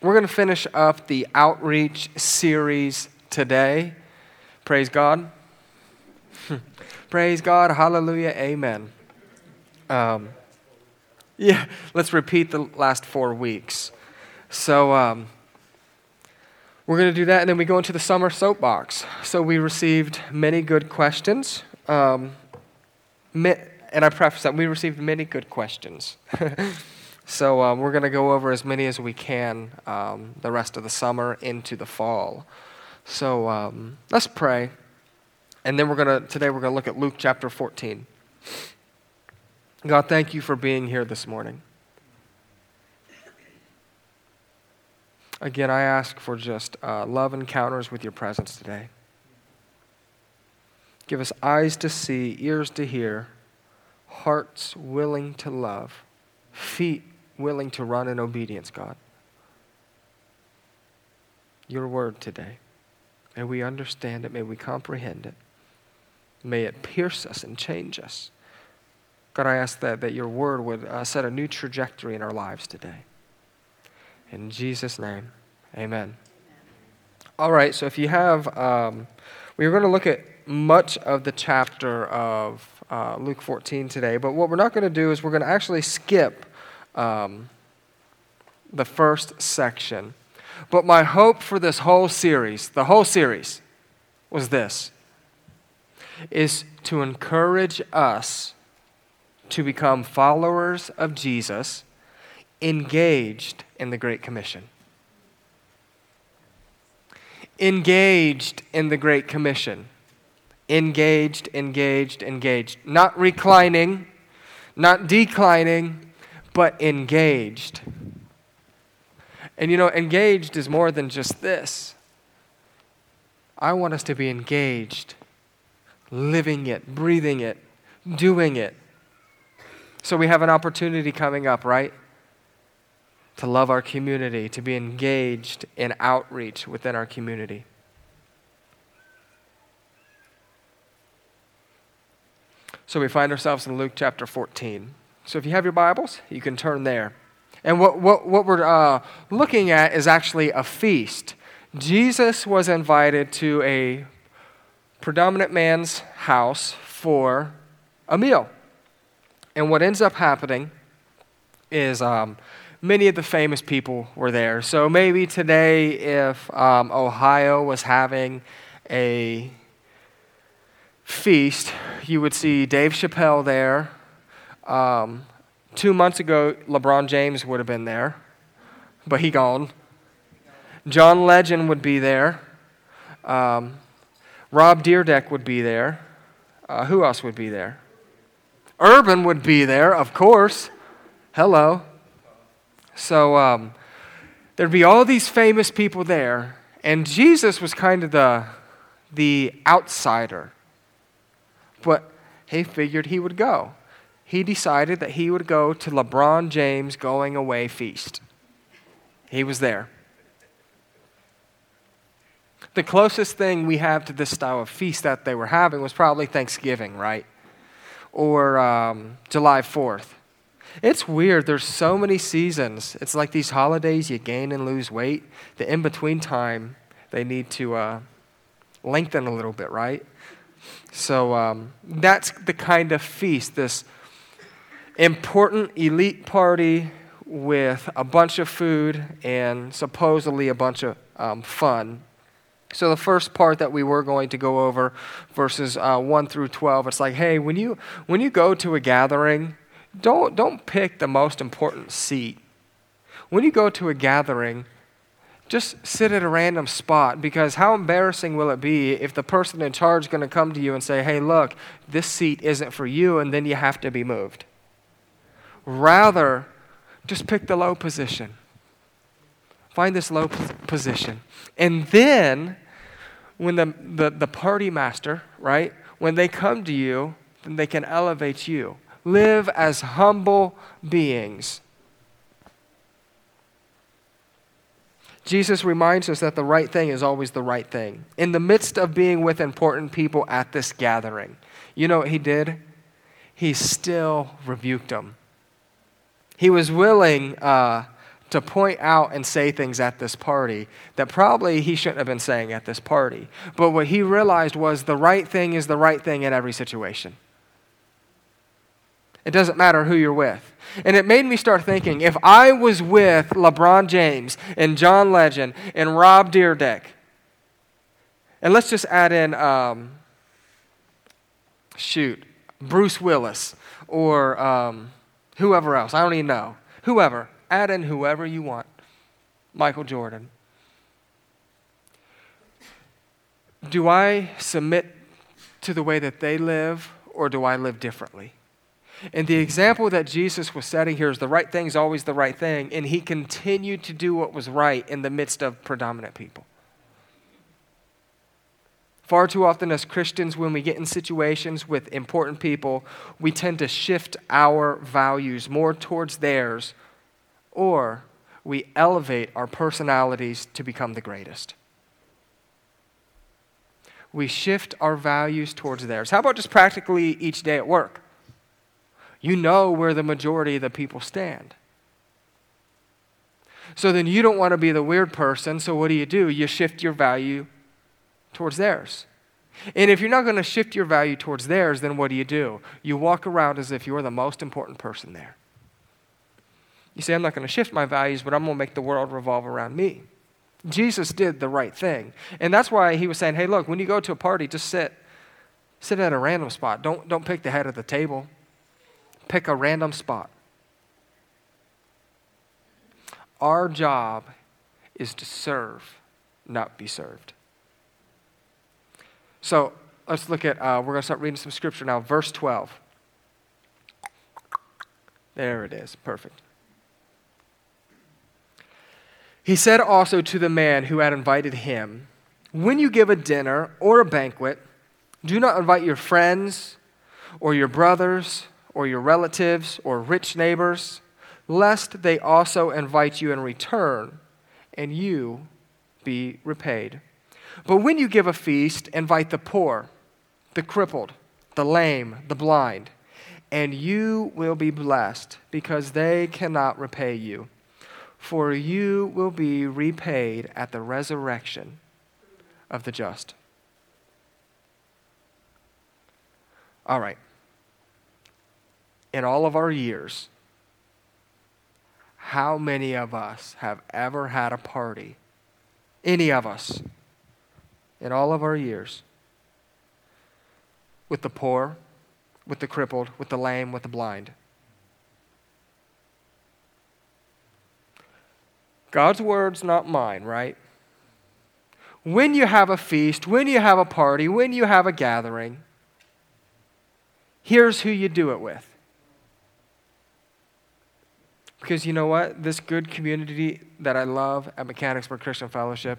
we're going to finish up the outreach series today. Praise God. Praise God. Hallelujah. Amen. Um, yeah, let's repeat the last four weeks. So, um, we're going to do that, and then we go into the summer soapbox. So, we received many good questions. Um, and I preface that we received many good questions. so, um, we're going to go over as many as we can um, the rest of the summer into the fall. So, um, let's pray. And then we're going to, today, we're going to look at Luke chapter 14. God, thank you for being here this morning. Again, I ask for just uh, love encounters with your presence today. Give us eyes to see, ears to hear, hearts willing to love, feet willing to run in obedience, God. Your word today. May we understand it. May we comprehend it. May it pierce us and change us. God, I ask that, that your word would uh, set a new trajectory in our lives today. In Jesus' name, amen. All right, so if you have, um, we're going to look at much of the chapter of uh, Luke 14 today, but what we're not going to do is we're going to actually skip um, the first section. But my hope for this whole series, the whole series, was this is to encourage us to become followers of Jesus engaged in the Great Commission. Engaged in the Great Commission. Engaged, engaged, engaged. Not reclining, not declining, but engaged. And you know, engaged is more than just this. I want us to be engaged, living it, breathing it, doing it. So we have an opportunity coming up, right? to love our community, to be engaged in outreach within our community. So we find ourselves in Luke chapter 14. So if you have your Bibles, you can turn there. And what, what, what we're uh, looking at is actually a feast. Jesus was invited to a predominant man's house for a meal. And what ends up happening is um, many of the famous people were there. So maybe today, if um, Ohio was having a feast, you would see Dave Chappelle there. Um, two months ago, LeBron James would have been there, but he gone. John Legend would be there. Um, Rob Dyrdek would be there. Uh, who else would be there? Urban would be there, of course. Hello. So um, there'd be all these famous people there, and Jesus was kind of the, the outsider. But he figured he would go. He decided that he would go to LeBron James' going away feast. He was there. The closest thing we have to this style of feast that they were having was probably Thanksgiving, right? Or um, July 4th. It's weird. There's so many seasons. It's like these holidays, you gain and lose weight. The in between time, they need to uh, lengthen a little bit, right? So um, that's the kind of feast, this important elite party with a bunch of food and supposedly a bunch of um, fun. So, the first part that we were going to go over, verses uh, 1 through 12, it's like, hey, when you, when you go to a gathering, don't, don't pick the most important seat. When you go to a gathering, just sit at a random spot because how embarrassing will it be if the person in charge is going to come to you and say, hey, look, this seat isn't for you, and then you have to be moved? Rather, just pick the low position. Find this low position. And then, when the, the, the party master, right, when they come to you, then they can elevate you live as humble beings. Jesus reminds us that the right thing is always the right thing. In the midst of being with important people at this gathering, you know what he did? He still rebuked them. He was willing uh, to point out and say things at this party that probably he shouldn't have been saying at this party. But what he realized was the right thing is the right thing in every situation. It doesn't matter who you're with. And it made me start thinking if I was with LeBron James and John Legend and Rob Dyrdek, and let's just add in, um, shoot, Bruce Willis or um, whoever else. I don't even know. Whoever. Add in whoever you want. Michael Jordan. Do I submit to the way that they live or do I live differently? And the example that Jesus was setting here is the right thing is always the right thing, and he continued to do what was right in the midst of predominant people. Far too often, as Christians, when we get in situations with important people, we tend to shift our values more towards theirs, or we elevate our personalities to become the greatest. We shift our values towards theirs. How about just practically each day at work? You know where the majority of the people stand. So then you don't want to be the weird person, so what do you do? You shift your value towards theirs. And if you're not going to shift your value towards theirs, then what do you do? You walk around as if you're the most important person there. You say, I'm not going to shift my values, but I'm going to make the world revolve around me. Jesus did the right thing. And that's why he was saying, hey, look, when you go to a party, just sit. Sit at a random spot. Don't, don't pick the head of the table. Pick a random spot. Our job is to serve, not be served. So let's look at, uh, we're going to start reading some scripture now. Verse 12. There it is. Perfect. He said also to the man who had invited him, When you give a dinner or a banquet, do not invite your friends or your brothers or your relatives or rich neighbors, lest they also invite you in return and you be repaid. But when you give a feast, invite the poor, the crippled, the lame, the blind, and you will be blessed because they cannot repay you. For you will be repaid at the resurrection of the just. All right. In all of our years, how many of us have ever had a party? Any of us in all of our years with the poor, with the crippled, with the lame, with the blind. God's words, not mine, right? When you have a feast, when you have a party, when you have a gathering, here's who you do it with. Because you know what? This good community that I love at Mechanicsburg Christian Fellowship,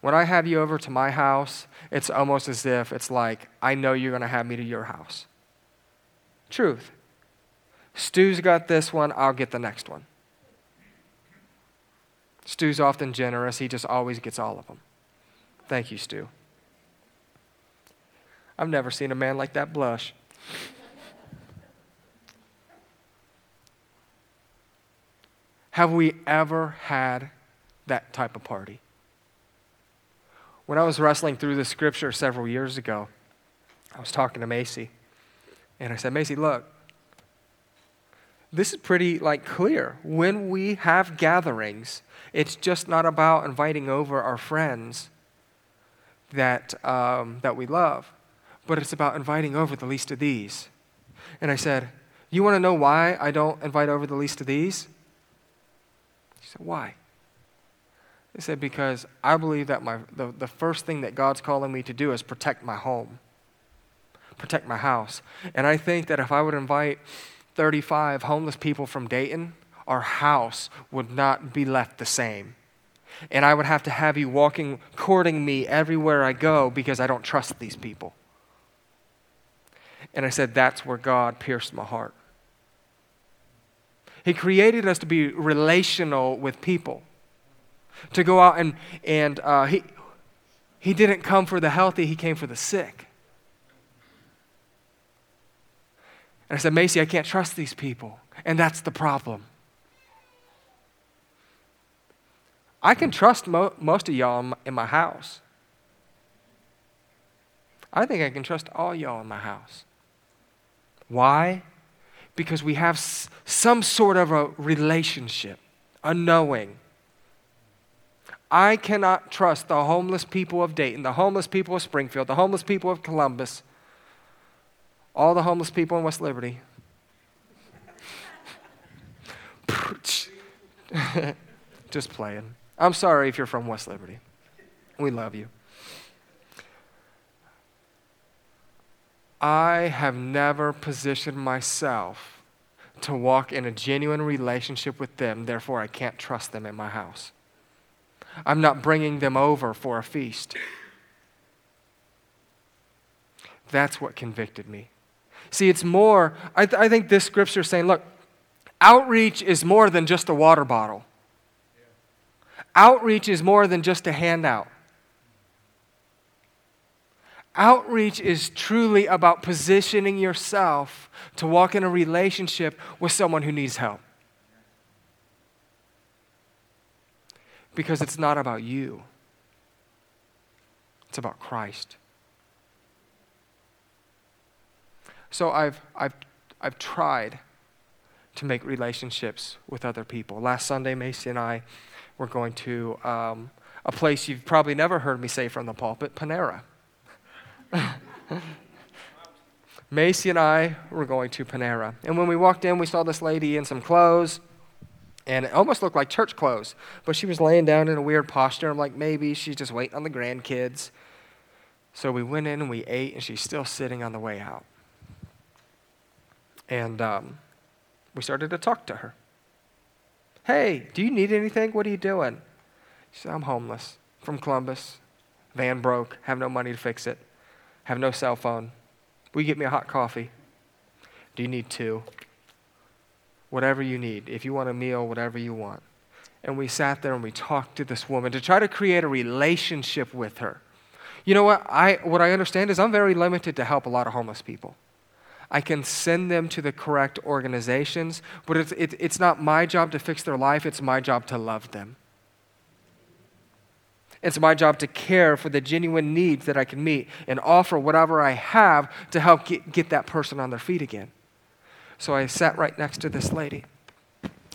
when I have you over to my house, it's almost as if it's like, I know you're going to have me to your house. Truth. Stu's got this one, I'll get the next one. Stu's often generous, he just always gets all of them. Thank you, Stu. I've never seen a man like that blush. Have we ever had that type of party? When I was wrestling through the scripture several years ago, I was talking to Macy, and I said, Macy, look, this is pretty like clear. When we have gatherings, it's just not about inviting over our friends that, um, that we love, but it's about inviting over the least of these. And I said, You want to know why I don't invite over the least of these? She said, Why? He said, Because I believe that my, the, the first thing that God's calling me to do is protect my home, protect my house. And I think that if I would invite 35 homeless people from Dayton, our house would not be left the same. And I would have to have you walking, courting me everywhere I go because I don't trust these people. And I said, That's where God pierced my heart. He created us to be relational with people to go out and, and uh, he, he didn't come for the healthy, he came for the sick. And I said, Macy, I can't trust these people. And that's the problem. I can trust mo- most of y'all in my, house. I think I can trust all y'all in my house. Why? Because we have s- some sort of a relationship, a knowing. I cannot trust the homeless people of Dayton, the homeless people of Springfield, the homeless people of Columbus, all the homeless people in West Liberty. Just playing. I'm sorry if you're from West Liberty. We love you. I have never positioned myself to walk in a genuine relationship with them, therefore, I can't trust them in my house. I'm not bringing them over for a feast. That's what convicted me. See, it's more, I, th- I think this scripture is saying, look, outreach is more than just a water bottle. Outreach is more than just a handout. Outreach is truly about positioning yourself to walk in a relationship with someone who needs help. Because it's not about you, it's about Christ. So I've, I've, I've tried to make relationships with other people. Last Sunday, Macy and I were going to um, a place you've probably never heard me say from the pulpit, Panera. Macy and I were going to Panera. And when we walked in, we saw this lady in some clothes, and it almost looked like church clothes. But she was laying down in a weird posture. I'm like, maybe she's just waiting on the grandkids. So we went in and we ate, and she's still sitting on the way out. And um, we started to talk to her. Hey, do you need anything? What are you doing? She said, I'm homeless from Columbus. Van broke, have no money to fix it, have no cell phone. Will you get me a hot coffee? Do you need two? Whatever you need. If you want a meal, whatever you want. And we sat there and we talked to this woman to try to create a relationship with her. You know what? I, what I understand is I'm very limited to help a lot of homeless people. I can send them to the correct organizations, but it's, it, it's not my job to fix their life, it's my job to love them. It's my job to care for the genuine needs that I can meet and offer whatever I have to help get, get that person on their feet again. So I sat right next to this lady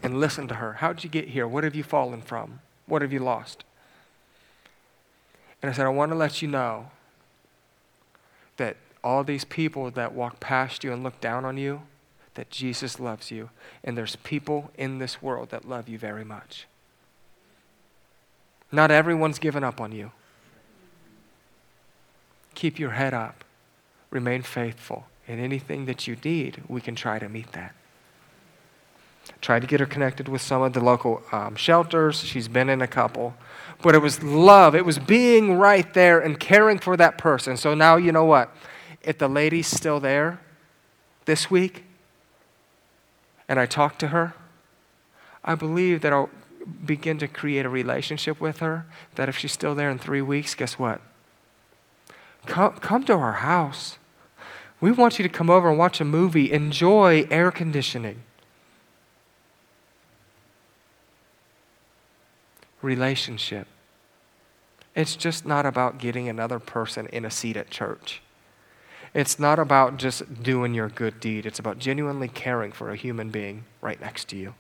and listened to her. How'd you get here? What have you fallen from? What have you lost? And I said, I want to let you know that all these people that walk past you and look down on you, that Jesus loves you. And there's people in this world that love you very much. Not everyone's given up on you. Keep your head up. Remain faithful. And anything that you need, we can try to meet that. Tried to get her connected with some of the local um, shelters. She's been in a couple. But it was love. It was being right there and caring for that person. So now you know what? If the lady's still there this week and I talk to her, I believe that I'll begin to create a relationship with her. That if she's still there in three weeks, guess what? Come, come to our house. We want you to come over and watch a movie, enjoy air conditioning. Relationship. It's just not about getting another person in a seat at church. It's not about just doing your good deed. It's about genuinely caring for a human being right next to you.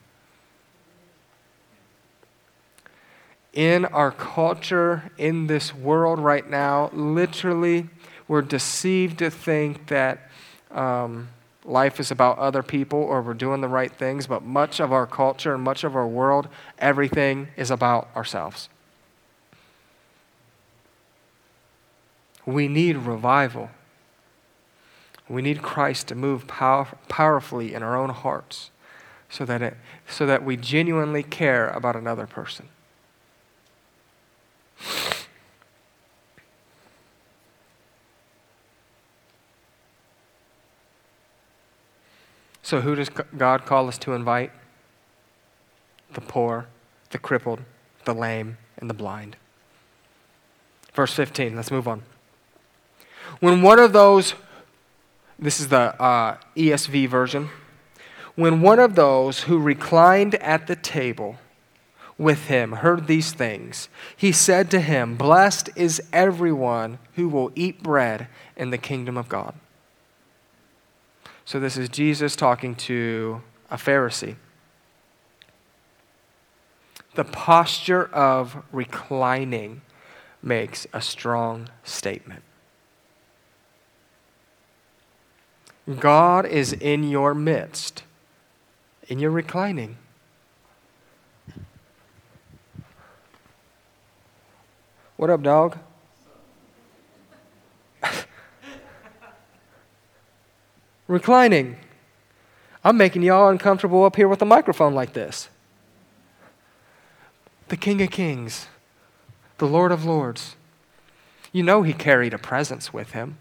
In our culture, in this world right now, literally, we're deceived to think that um, life is about other people or we're doing the right things, but much of our culture and much of our world, everything is about ourselves. We need revival. We need Christ to move power, powerfully in our own hearts so that, it, so that we genuinely care about another person. So, who does God call us to invite? The poor, the crippled, the lame, and the blind. Verse 15, let's move on. When one of those, this is the uh, ESV version, when one of those who reclined at the table with him heard these things, he said to him, Blessed is everyone who will eat bread in the kingdom of God. So, this is Jesus talking to a Pharisee. The posture of reclining makes a strong statement. God is in your midst, in your reclining. What up, dog? Reclining. I'm making y'all uncomfortable up here with a microphone like this. The King of Kings, the Lord of Lords. You know he carried a presence with him.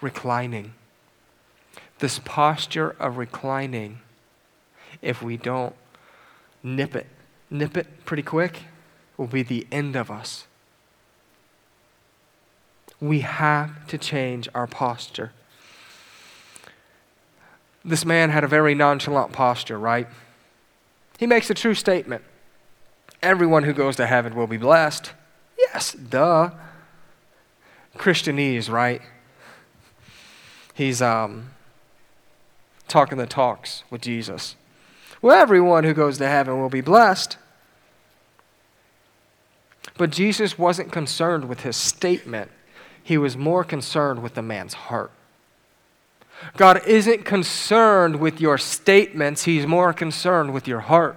Reclining. This posture of reclining, if we don't nip it, nip it pretty quick, will be the end of us. We have to change our posture. This man had a very nonchalant posture, right? He makes a true statement. Everyone who goes to heaven will be blessed. Yes, duh. Christianese, right? He's um, talking the talks with Jesus. Well, everyone who goes to heaven will be blessed. But Jesus wasn't concerned with his statement, he was more concerned with the man's heart. God isn't concerned with your statements, He's more concerned with your heart.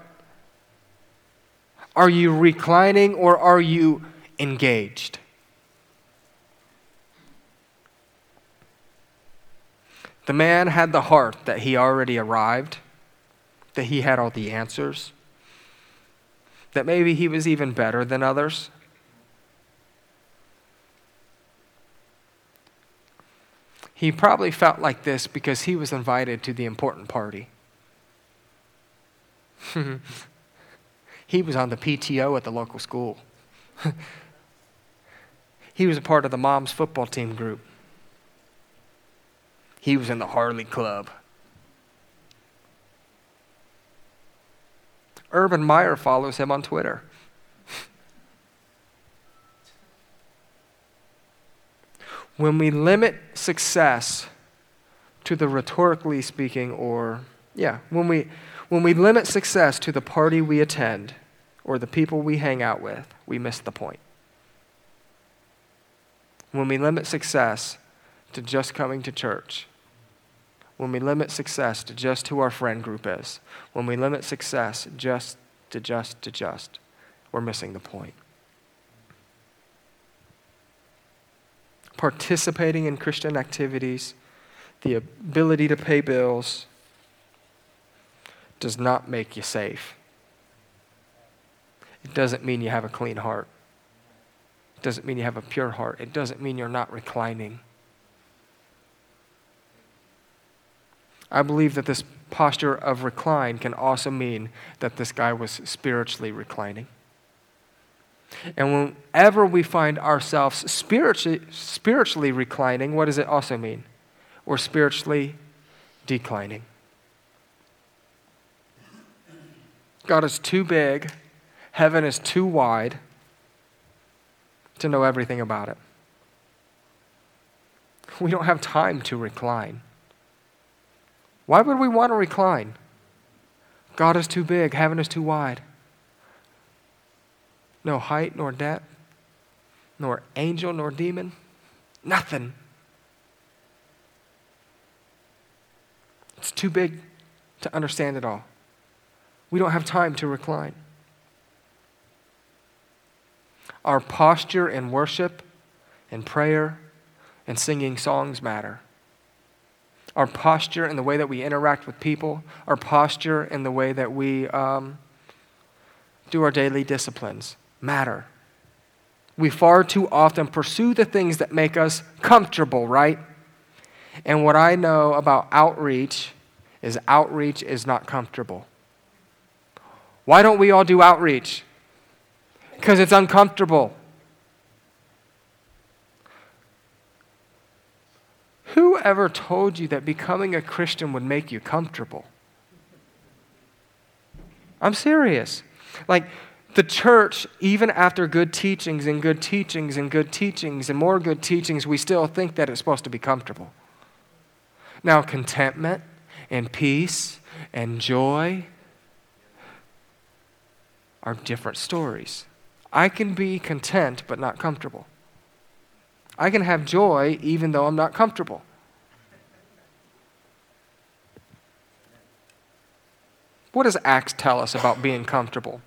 Are you reclining or are you engaged? The man had the heart that he already arrived, that he had all the answers, that maybe he was even better than others. He probably felt like this because he was invited to the important party. he was on the PTO at the local school. he was a part of the mom's football team group. He was in the Harley Club. Urban Meyer follows him on Twitter. When we limit success to the rhetorically speaking, or, yeah, when we, when we limit success to the party we attend or the people we hang out with, we miss the point. When we limit success to just coming to church, when we limit success to just who our friend group is, when we limit success just to just to just, we're missing the point. Participating in Christian activities, the ability to pay bills, does not make you safe. It doesn't mean you have a clean heart. It doesn't mean you have a pure heart. It doesn't mean you're not reclining. I believe that this posture of recline can also mean that this guy was spiritually reclining. And whenever we find ourselves spiritually, spiritually reclining, what does it also mean? We're spiritually declining. God is too big, heaven is too wide to know everything about it. We don't have time to recline. Why would we want to recline? God is too big, heaven is too wide no height nor depth, nor angel nor demon, nothing. It's too big to understand it all. We don't have time to recline. Our posture in worship and prayer and singing songs matter. Our posture and the way that we interact with people, our posture and the way that we um, do our daily disciplines matter. We far too often pursue the things that make us comfortable, right? And what I know about outreach is outreach is not comfortable. Why don't we all do outreach? Because it's uncomfortable. Who ever told you that becoming a Christian would make you comfortable? I'm serious. Like, the church, even after good teachings and good teachings and good teachings and more good teachings, we still think that it's supposed to be comfortable. Now, contentment and peace and joy are different stories. I can be content but not comfortable. I can have joy even though I'm not comfortable. What does Acts tell us about being comfortable?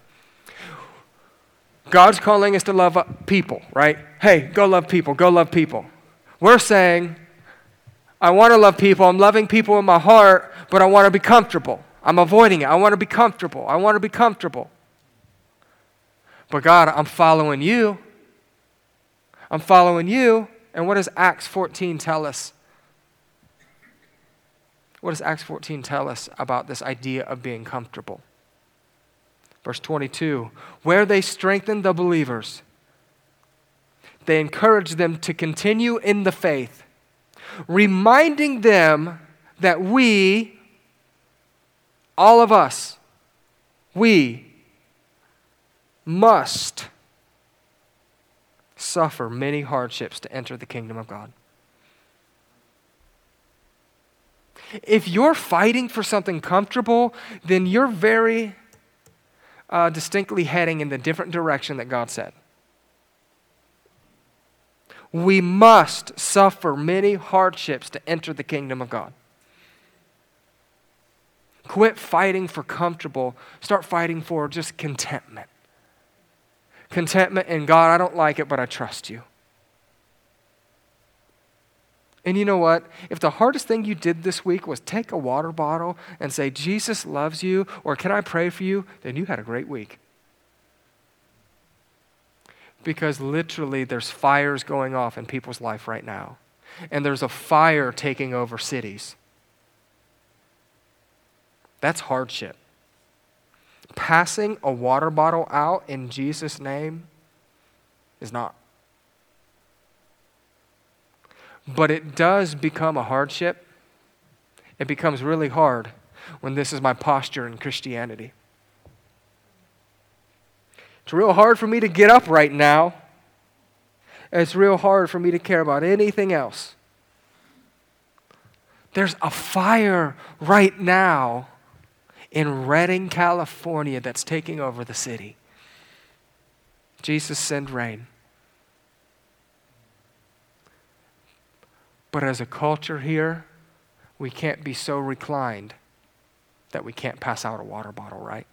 God's calling us to love uh, people, right? Hey, go love people, go love people. We're saying, I want to love people, I'm loving people in my heart, but I want to be comfortable. I'm avoiding it. I want to be comfortable. I want to be comfortable. But God, I'm following you. I'm following you. And what does Acts 14 tell us? What does Acts 14 tell us about this idea of being comfortable? Verse 22 Where they strengthened the believers, they encouraged them to continue in the faith, reminding them that we, all of us, we must suffer many hardships to enter the kingdom of God. If you're fighting for something comfortable, then you're very uh, distinctly heading in the different direction that God said. We must suffer many hardships to enter the kingdom of God. Quit fighting for comfortable, start fighting for just contentment contentment in God. I don't like it, but I trust you. And you know what? If the hardest thing you did this week was take a water bottle and say, Jesus loves you, or can I pray for you, then you had a great week. Because literally, there's fires going off in people's life right now, and there's a fire taking over cities. That's hardship passing a water bottle out in Jesus' name is not. But it does become a hardship. It becomes really hard when this is my posture in Christianity. It's real hard for me to get up right now. It's real hard for me to care about anything else. There's a fire right now in Redding, California, that's taking over the city. Jesus send rain. But as a culture here, we can't be so reclined that we can't pass out a water bottle, right?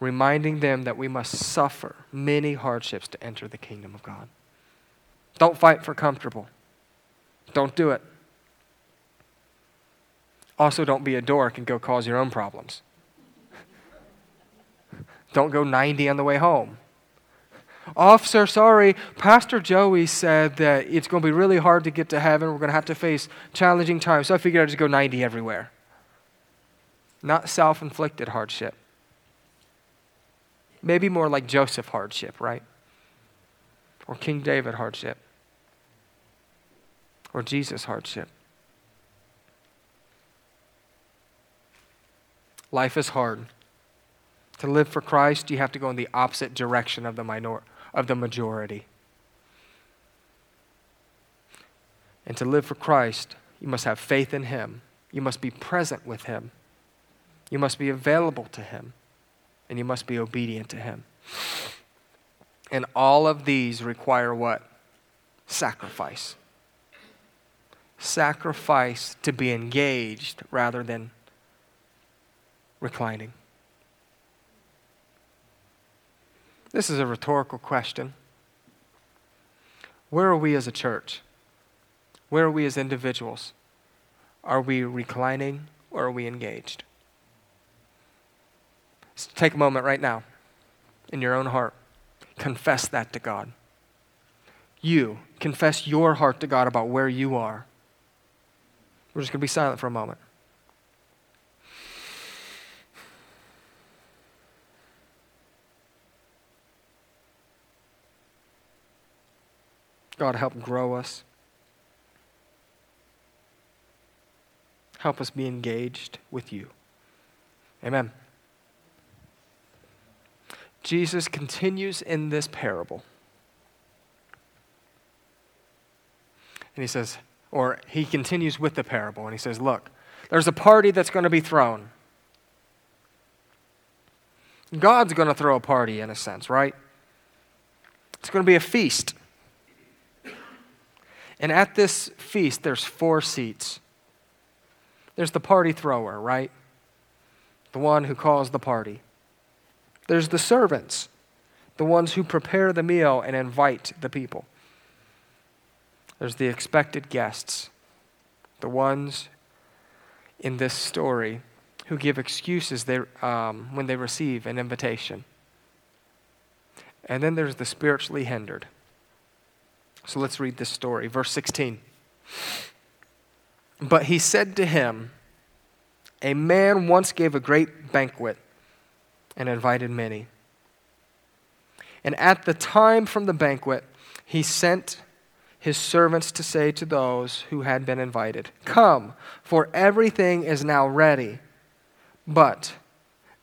Reminding them that we must suffer many hardships to enter the kingdom of God. Don't fight for comfortable. Don't do it. Also, don't be a dork and go cause your own problems. don't go 90 on the way home. Officer, sorry, Pastor Joey said that it's going to be really hard to get to heaven. We're going to have to face challenging times, so I figured I'd just go 90 everywhere. Not self inflicted hardship. Maybe more like Joseph hardship, right? Or King David hardship or Jesus' hardship. Life is hard. To live for Christ, you have to go in the opposite direction of the, minor- of the majority. And to live for Christ, you must have faith in Him. You must be present with Him. You must be available to Him. And you must be obedient to Him. And all of these require what? Sacrifice sacrifice to be engaged rather than reclining? This is a rhetorical question. Where are we as a church? Where are we as individuals? Are we reclining or are we engaged? Take a moment right now in your own heart. Confess that to God. You confess your heart to God about where you are. We're just going to be silent for a moment. God, help grow us. Help us be engaged with you. Amen. Jesus continues in this parable. And he says, or he continues with the parable, and he says, Look, there's a party that's going to be thrown. God's going to throw a party in a sense, right? It's going to be a feast. And at this feast, there's four seats. There's the party thrower, right? The one who calls the party. There's the servants, the ones who prepare the meal and invite the people. There's the expected guests, the ones in this story who give excuses they, um, when they receive an invitation. And then there's the spiritually hindered. So let's read this story. Verse 16. But he said to him, A man once gave a great banquet and invited many. And at the time from the banquet, he sent his servants to say to those who had been invited, Come, for everything is now ready. But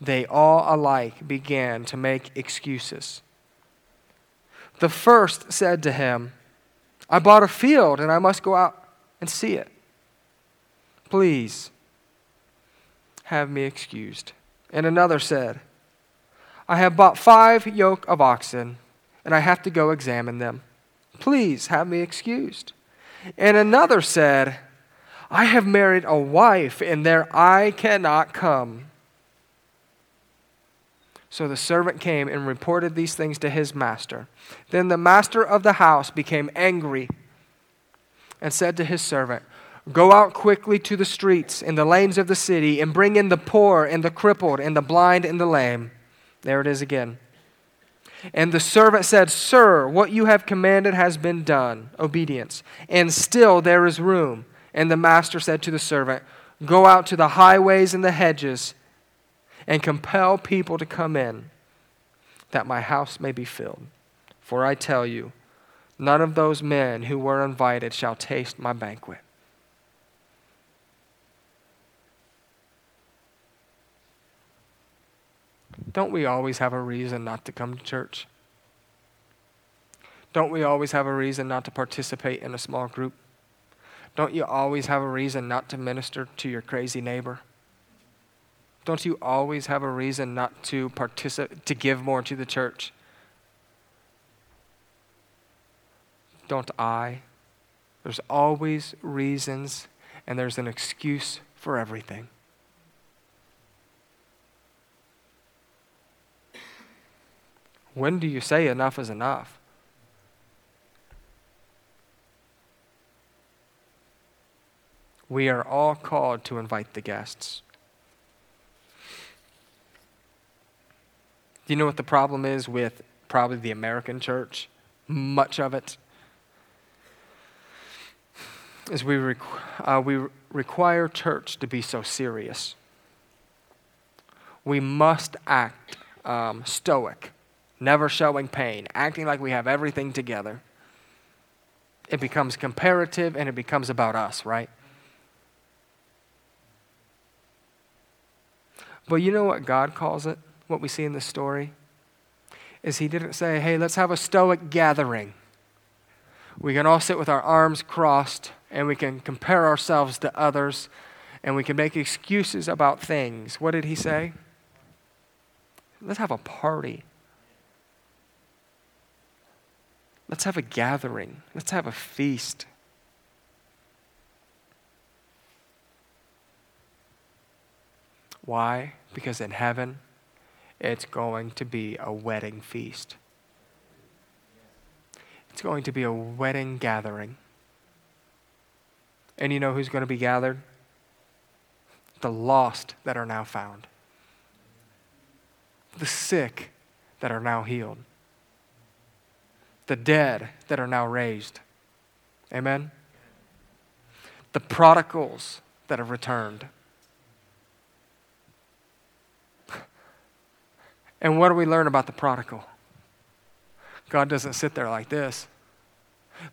they all alike began to make excuses. The first said to him, I bought a field and I must go out and see it. Please have me excused. And another said, I have bought five yoke of oxen and I have to go examine them. Please have me excused. And another said, I have married a wife, and there I cannot come. So the servant came and reported these things to his master. Then the master of the house became angry and said to his servant, Go out quickly to the streets and the lanes of the city and bring in the poor and the crippled and the blind and the lame. There it is again. And the servant said, Sir, what you have commanded has been done. Obedience. And still there is room. And the master said to the servant, Go out to the highways and the hedges and compel people to come in, that my house may be filled. For I tell you, none of those men who were invited shall taste my banquet. Don't we always have a reason not to come to church? Don't we always have a reason not to participate in a small group? Don't you always have a reason not to minister to your crazy neighbor? Don't you always have a reason not to participate to give more to the church? Don't I? There's always reasons and there's an excuse for everything. When do you say enough is enough? We are all called to invite the guests. Do you know what the problem is with probably the American church? Much of it is we, requ- uh, we require church to be so serious. We must act um, stoic, never showing pain, acting like we have everything together. It becomes comparative and it becomes about us, right? But you know what God calls it? What we see in the story? Is He didn't say, hey, let's have a stoic gathering. We can all sit with our arms crossed and we can compare ourselves to others and we can make excuses about things. What did He say? Let's have a party. Let's have a gathering. Let's have a feast. Why? Because in heaven, it's going to be a wedding feast. It's going to be a wedding gathering. And you know who's going to be gathered? The lost that are now found, the sick that are now healed, the dead that are now raised. Amen? The prodigals that have returned. And what do we learn about the prodigal? God doesn't sit there like this.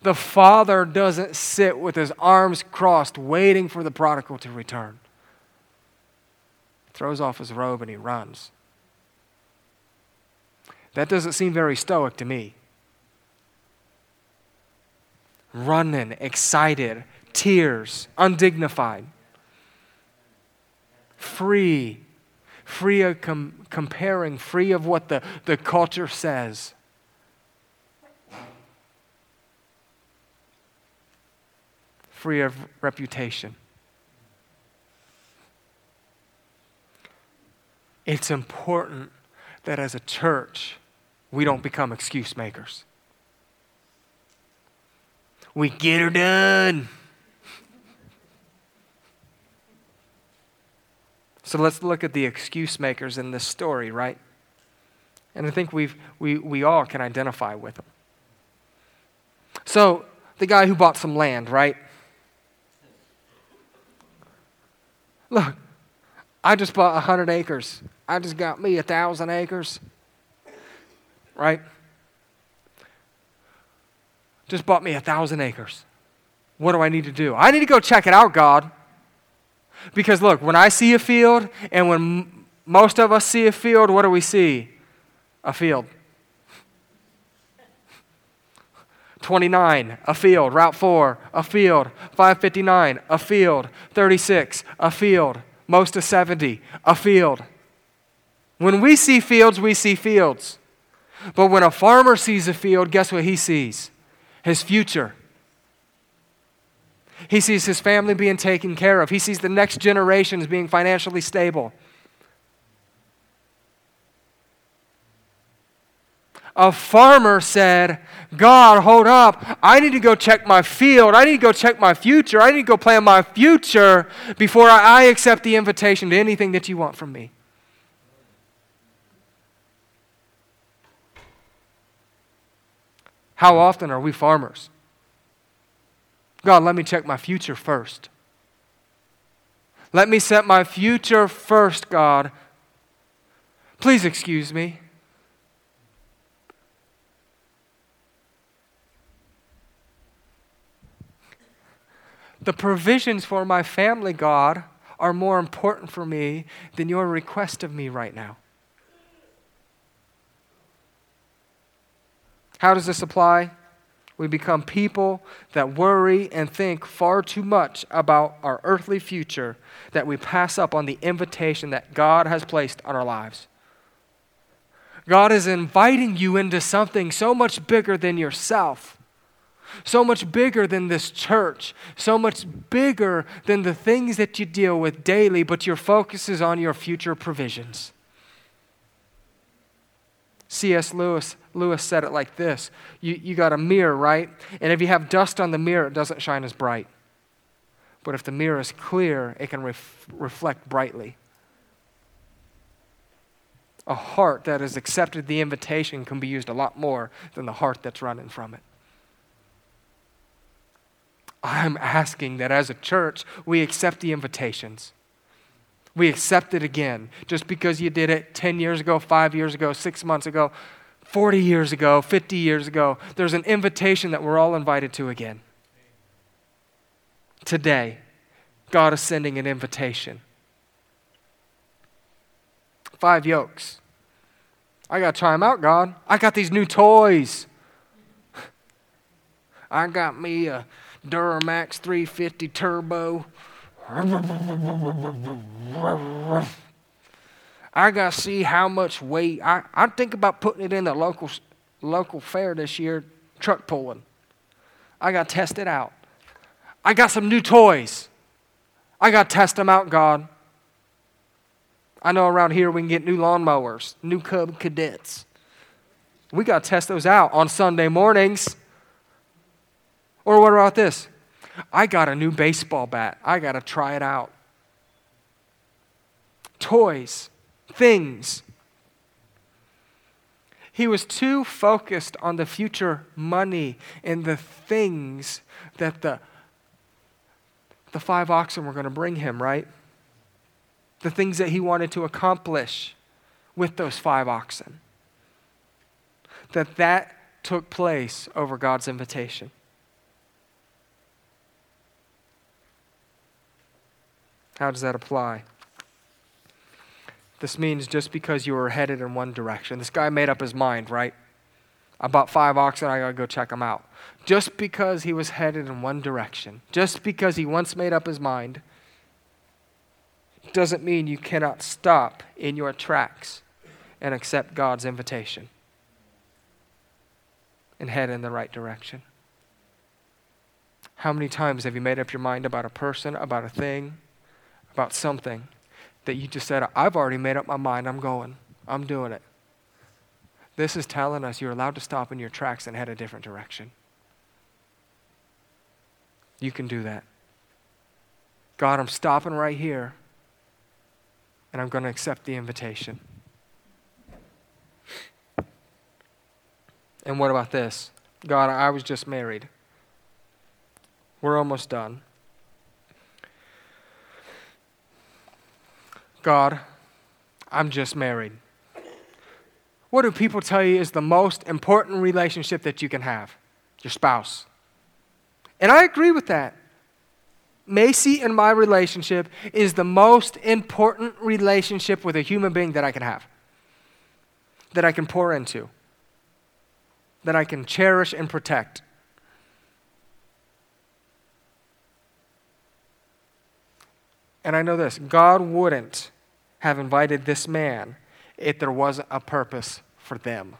The father doesn't sit with his arms crossed waiting for the prodigal to return. He Throws off his robe and he runs. That doesn't seem very stoic to me. Running, excited, tears, undignified, free, free of com- comparing, free of what the, the culture says. Free of reputation. It's important that as a church, we don't become excuse makers. We get her done. So let's look at the excuse makers in this story, right? And I think we've, we, we all can identify with them. So, the guy who bought some land, right? Look, I just bought 100 acres. I just got me a 1,000 acres. Right? Just bought me a 1,000 acres. What do I need to do? I need to go check it out, God. Because look, when I see a field, and when most of us see a field, what do we see? A field. 29, a field. Route 4, a field. 559, a field. 36, a field. Most of 70, a field. When we see fields, we see fields. But when a farmer sees a field, guess what he sees? His future. He sees his family being taken care of. He sees the next generations being financially stable. A farmer said, God, hold up. I need to go check my field. I need to go check my future. I need to go plan my future before I accept the invitation to anything that you want from me. How often are we farmers? God, let me check my future first. Let me set my future first, God. Please excuse me. The provisions for my family, God, are more important for me than your request of me right now. How does this apply? We become people that worry and think far too much about our earthly future that we pass up on the invitation that God has placed on our lives. God is inviting you into something so much bigger than yourself, so much bigger than this church, so much bigger than the things that you deal with daily, but your focus is on your future provisions. C.S. Lewis, Lewis said it like this you, you got a mirror, right? And if you have dust on the mirror, it doesn't shine as bright. But if the mirror is clear, it can ref, reflect brightly. A heart that has accepted the invitation can be used a lot more than the heart that's running from it. I'm asking that as a church, we accept the invitations we accept it again. Just because you did it 10 years ago, five years ago, six months ago, 40 years ago, 50 years ago, there's an invitation that we're all invited to again. Today, God is sending an invitation. Five yokes. I got to try them out, God. I got these new toys. I got me a Duramax 350 Turbo. I got to see how much weight. I, I think about putting it in the local, local fair this year, truck pulling. I got to test it out. I got some new toys. I got to test them out, God. I know around here we can get new lawnmowers, new Cub Cadets. We got to test those out on Sunday mornings. Or what about this? I got a new baseball bat. I got to try it out. Toys, things. He was too focused on the future money and the things that the, the five oxen were going to bring him, right? The things that he wanted to accomplish with those five oxen. That that took place over God's invitation. How does that apply? This means just because you were headed in one direction. This guy made up his mind, right? I bought five oxen, I gotta go check them out. Just because he was headed in one direction, just because he once made up his mind, doesn't mean you cannot stop in your tracks and accept God's invitation and head in the right direction. How many times have you made up your mind about a person, about a thing, about something that you just said, I've already made up my mind, I'm going, I'm doing it? This is telling us you're allowed to stop in your tracks and head a different direction. You can do that. God, I'm stopping right here, and I'm going to accept the invitation. And what about this? God, I was just married. We're almost done. God, I'm just married. What do people tell you is the most important relationship that you can have? Your spouse. And I agree with that. Macy and my relationship is the most important relationship with a human being that I can have, that I can pour into, that I can cherish and protect. And I know this God wouldn't have invited this man if there wasn't a purpose for them.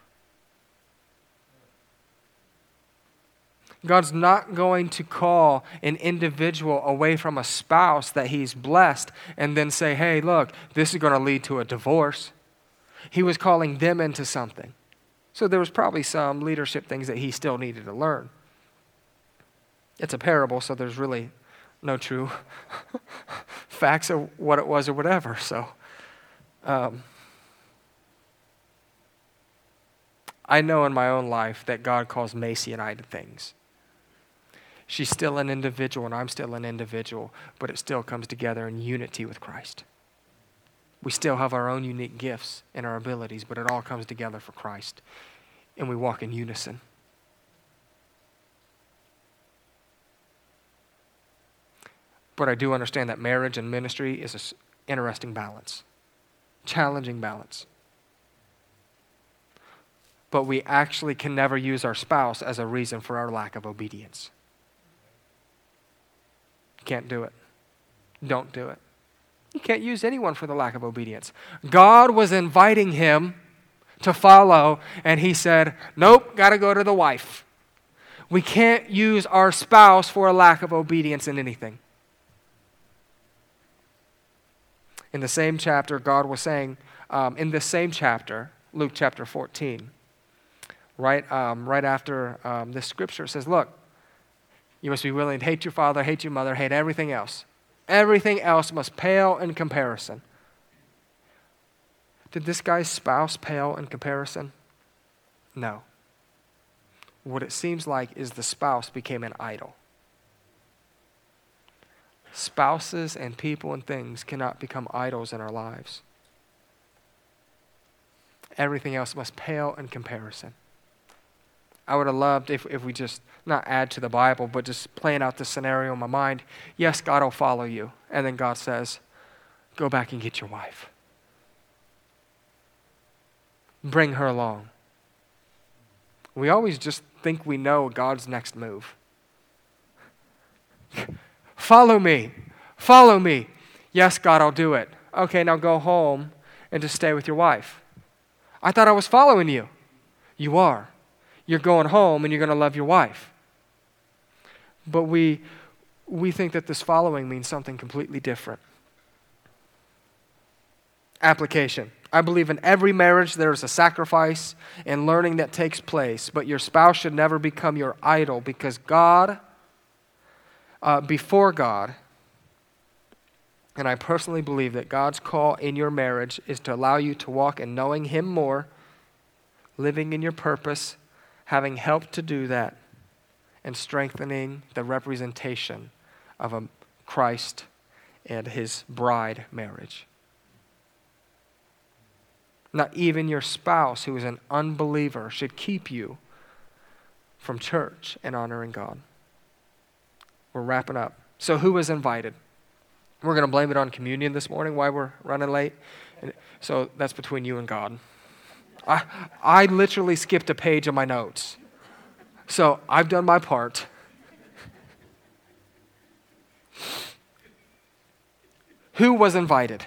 God's not going to call an individual away from a spouse that he's blessed and then say, hey, look, this is going to lead to a divorce. He was calling them into something. So there was probably some leadership things that he still needed to learn. It's a parable, so there's really no true facts of what it was or whatever. So, um, I know in my own life that God calls Macy and I to things. She's still an individual, and I'm still an individual, but it still comes together in unity with Christ. We still have our own unique gifts and our abilities, but it all comes together for Christ, and we walk in unison. But I do understand that marriage and ministry is an interesting balance, challenging balance but we actually can never use our spouse as a reason for our lack of obedience. Can't do it. Don't do it. You can't use anyone for the lack of obedience. God was inviting him to follow, and he said, Nope, got to go to the wife. We can't use our spouse for a lack of obedience in anything. In the same chapter, God was saying, um, in this same chapter, Luke chapter 14, right, um, right after um, this scripture says, Look, you must be willing to hate your father, hate your mother, hate everything else. Everything else must pale in comparison. Did this guy's spouse pale in comparison? No. What it seems like is the spouse became an idol. Spouses and people and things cannot become idols in our lives. Everything else must pale in comparison. I would have loved if, if we just not add to the Bible, but just playing out the scenario in my mind. Yes, God will follow you. And then God says, go back and get your wife. Bring her along. We always just think we know God's next move. follow me. Follow me. Yes, God, I'll do it. Okay, now go home and just stay with your wife. I thought I was following you. You are you're going home and you're going to love your wife. But we, we think that this following means something completely different. Application. I believe in every marriage there is a sacrifice and learning that takes place, but your spouse should never become your idol because God, uh, before God, and I personally believe that God's call in your marriage is to allow you to walk in knowing Him more, living in your purpose, having help to do that and strengthening the representation of a Christ and his bride marriage. Not even your spouse, who is an unbeliever, should keep you from church and honoring God. We're wrapping up. So, who was invited? We're going to blame it on communion this morning why we're running late. So that's between you and God. I, I literally skipped a page of my notes. So I've done my part. Who was invited?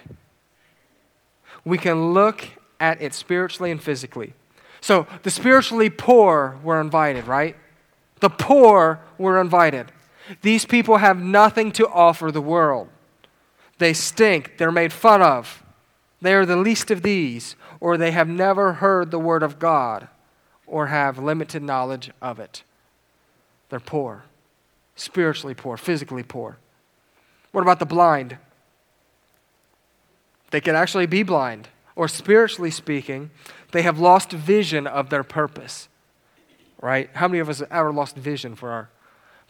We can look at it spiritually and physically. So the spiritually poor were invited, right? The poor were invited. These people have nothing to offer the world. They stink. They're made fun of. They are the least of these, or they have never heard the word of God or have limited knowledge of it. They're poor, spiritually poor, physically poor. What about the blind? They could actually be blind, or spiritually speaking, they have lost vision of their purpose. Right? How many of us have ever lost vision for our,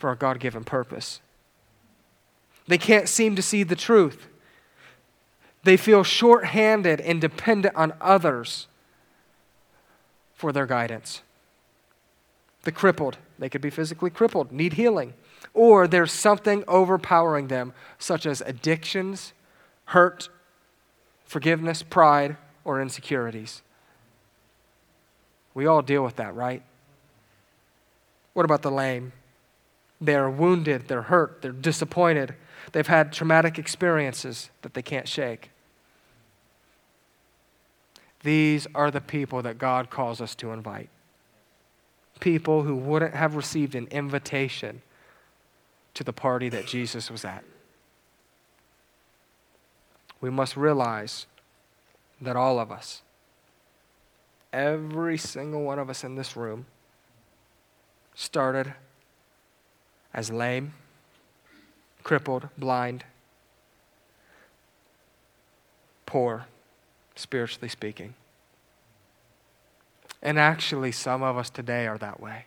for our God given purpose? They can't seem to see the truth. They feel short handed and dependent on others for their guidance. The crippled, they could be physically crippled, need healing. Or there's something overpowering them, such as addictions, hurt, forgiveness, pride, or insecurities. We all deal with that, right? What about the lame? They're wounded, they're hurt, they're disappointed, They've had traumatic experiences that they can't shake. These are the people that God calls us to invite. People who wouldn't have received an invitation to the party that Jesus was at. We must realize that all of us, every single one of us in this room, started as lame crippled, blind, poor, spiritually speaking. And actually, some of us today are that way.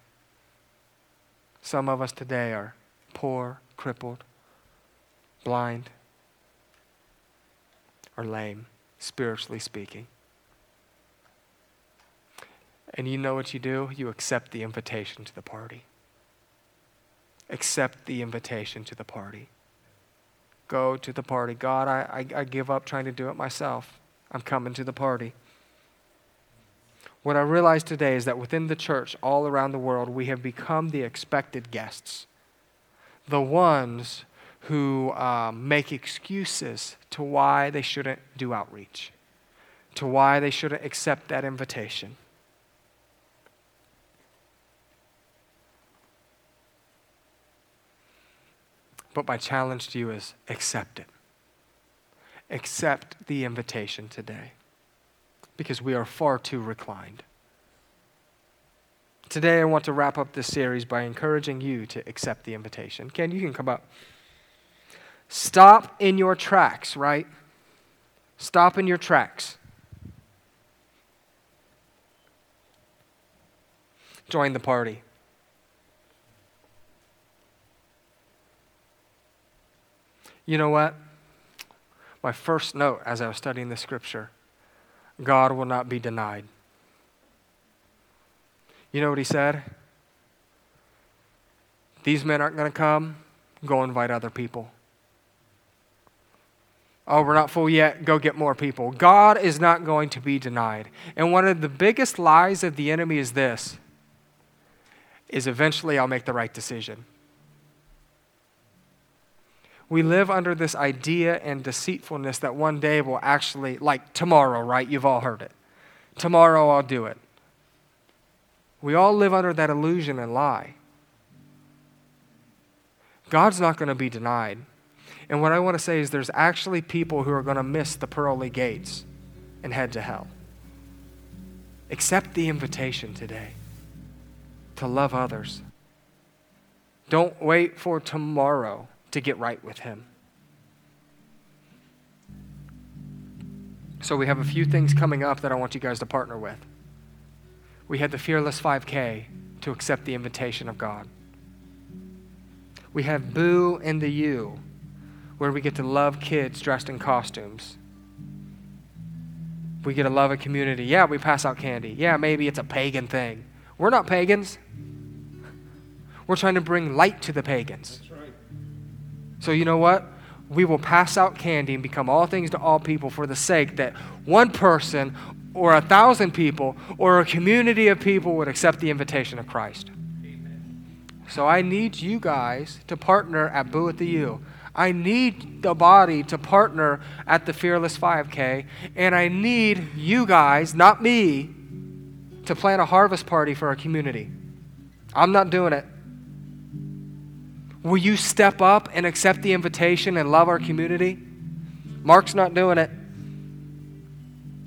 Some of us today are poor, crippled, blind, or lame, spiritually speaking. And you know what you do? You accept the invitation to the party accept the invitation to the party. Go to the party. God, I, I, I give up trying to do it myself. I'm coming to the party. What I realize today is that within the church, all around the world, we have become the expected guests, the ones who um, make excuses to why they shouldn't do outreach, to why they shouldn't accept that invitation. But my challenge to you is accept it. Accept the invitation today because we are far too reclined. Today, I want to wrap up this series by encouraging you to accept the invitation. Ken, you can come up. Stop in your tracks, right? Stop in your tracks. Join the party. You know what? My first note as I was studying the scripture God will not be denied. You know what he said? These men aren't going to come. Go invite other people. Oh, we're not full yet. Go get more people. God is not going to be denied. And one of the biggest lies of the enemy is this is eventually I'll make the right decision we live under this idea and deceitfulness that one day will actually, like tomorrow, right? You've all heard it. Tomorrow I'll do it. We all live under that illusion and lie. God's not going to be denied. And what I want to say is there's actually people who are going to miss the pearly gates and head to hell. Accept the invitation today to love others. Don't wait for tomorrow to get right with Him. So, we have a few things coming up that I want you guys to partner with. We had the Fearless 5K to accept the invitation of God. We have Boo and the You, where we get to love kids dressed in costumes. We get to love a community. Yeah, we pass out candy. Yeah, maybe it's a pagan thing. We're not pagans. We're trying to bring light to the pagans. So, you know what? we will pass out candy and become all things to all people for the sake that one person or a thousand people or a community of people would accept the invitation of Christ. So I need you guys to partner at Boo at the U. I need the body to partner at the Fearless 5K. And I need you guys, not me, to plan a harvest party for our community. I'm not doing it. Will you step up and accept the invitation and love our community? Mark's not doing it.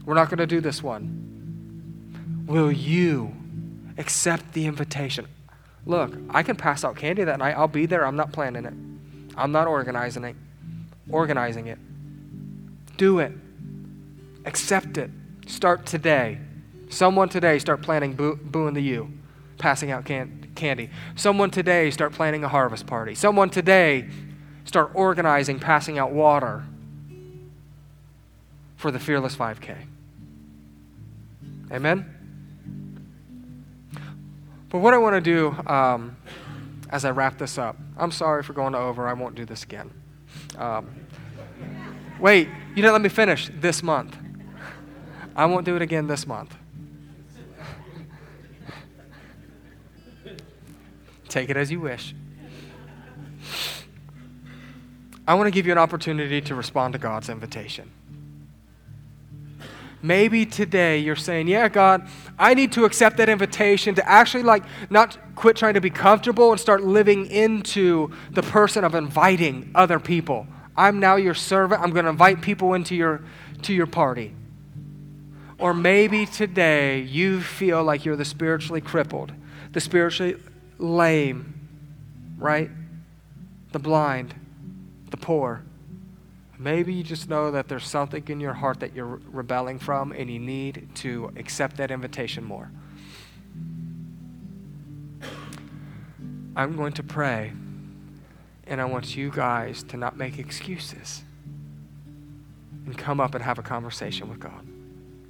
We're not going to do this one. Will you accept the invitation? Look, I can pass out candy that night. I'll be there. I'm not planning it. I'm not organizing it. Organizing it. Do it. Accept it. Start today. Someone today start planning boo, boo the U, passing out can, candy. Someone today start planning a harvest party. Someone today start organizing passing out water for the Fearless 5K. Amen? But what I want to do um, as I wrap this up, I'm sorry for going over. I won't do this again. Um, wait, you didn't let me finish this month. I won't do it again this month. Take it as you wish. I want to give you an opportunity to respond to God's invitation. Maybe today you're saying, Yeah, God, I need to accept that invitation to actually, like, not quit trying to be comfortable and start living into the person of inviting other people. I'm now your servant. I'm going to invite people into your, to your party. Or maybe today you feel like you're the spiritually crippled, the spiritually lame, right? The blind, the poor. Maybe you just know that there's something in your heart that you're rebelling from and you need to accept that invitation more. I'm going to pray, and I want you guys to not make excuses and come up and have a conversation with God.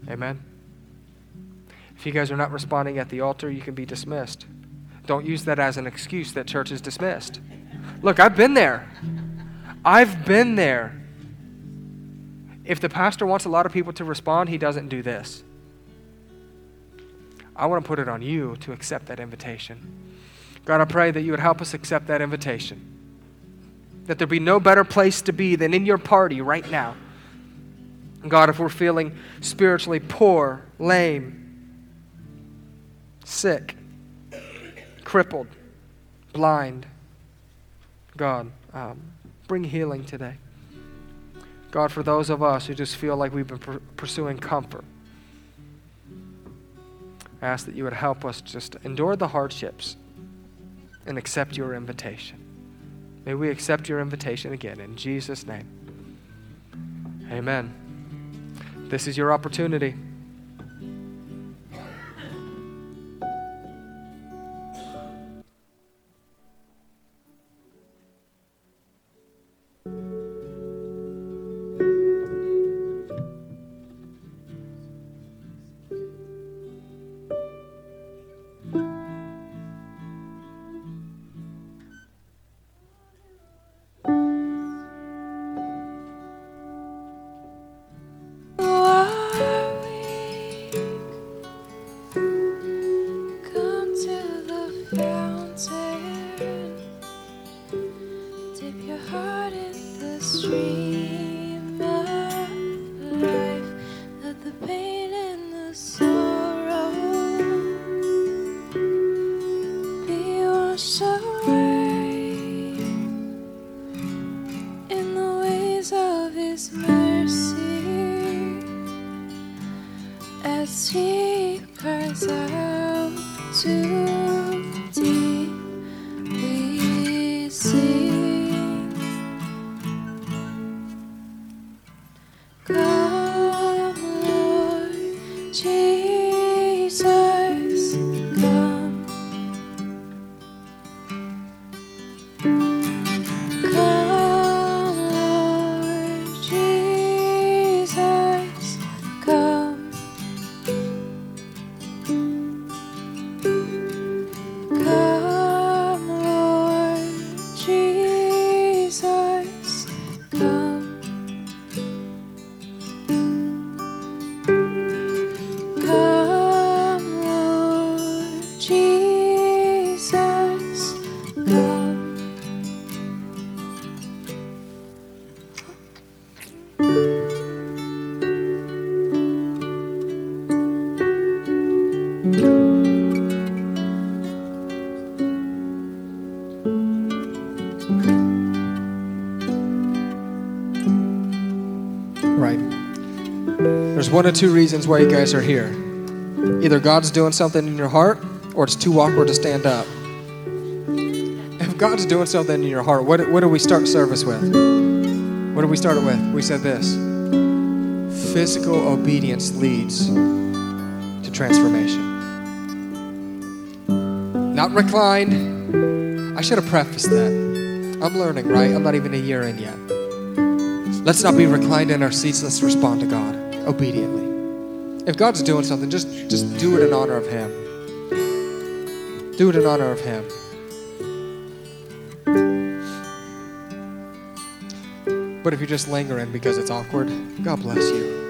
Amen? If you guys are not responding at the altar, you can be dismissed. Don't use that as an excuse that church is dismissed. Look, I've been there. I've been there. If the pastor wants a lot of people to respond, he doesn't do this. I want to put it on you to accept that invitation. God, I pray that you would help us accept that invitation. That there be no better place to be than in your party right now. God, if we're feeling spiritually poor, lame, sick, crippled, blind, God, um, bring healing today. God, for those of us who just feel like we've been pr- pursuing comfort, I ask that you would help us just endure the hardships and accept your invitation. May we accept your invitation again in Jesus' name. Amen. This is your opportunity. Come. One of two reasons why you guys are here. Either God's doing something in your heart, or it's too awkward to stand up. If God's doing something in your heart, what, what do we start service with? What did we start it with? We said this physical obedience leads to transformation. Not reclined. I should have prefaced that. I'm learning, right? I'm not even a year in yet. Let's not be reclined in our seats. Let's respond to God obediently. If God's doing something, just, just do it in honor of Him. Do it in honor of Him. But if you're just lingering because it's awkward, God bless you.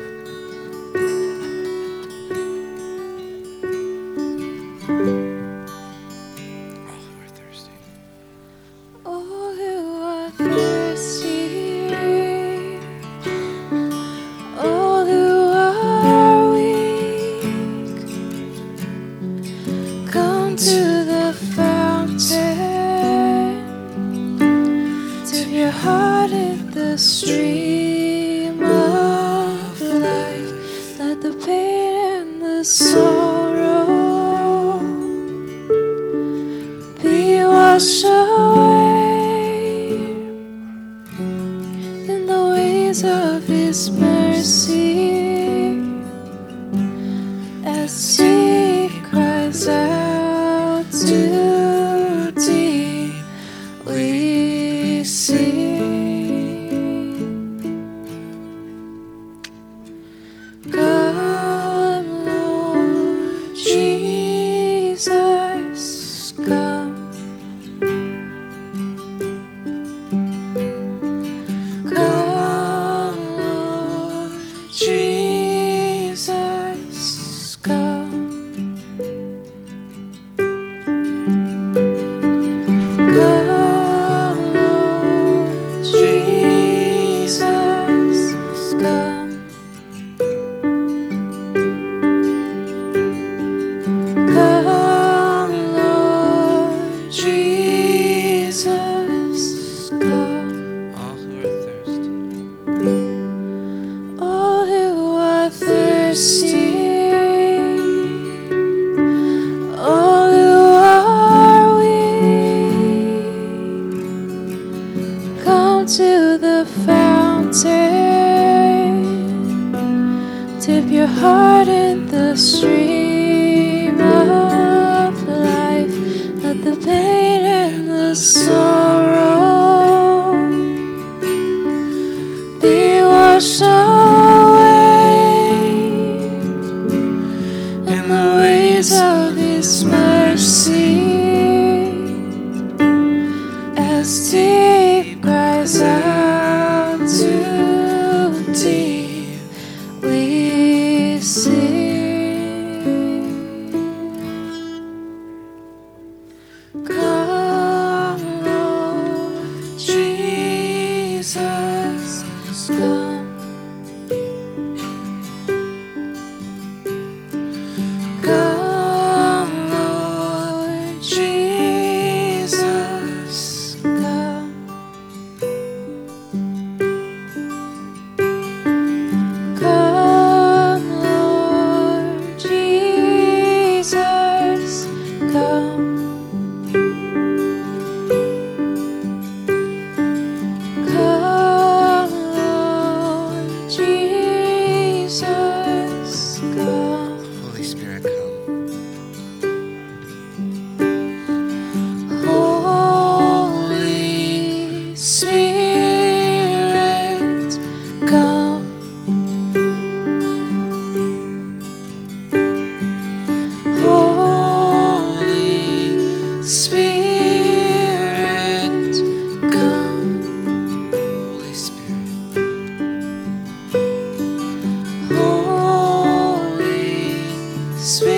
Sweet.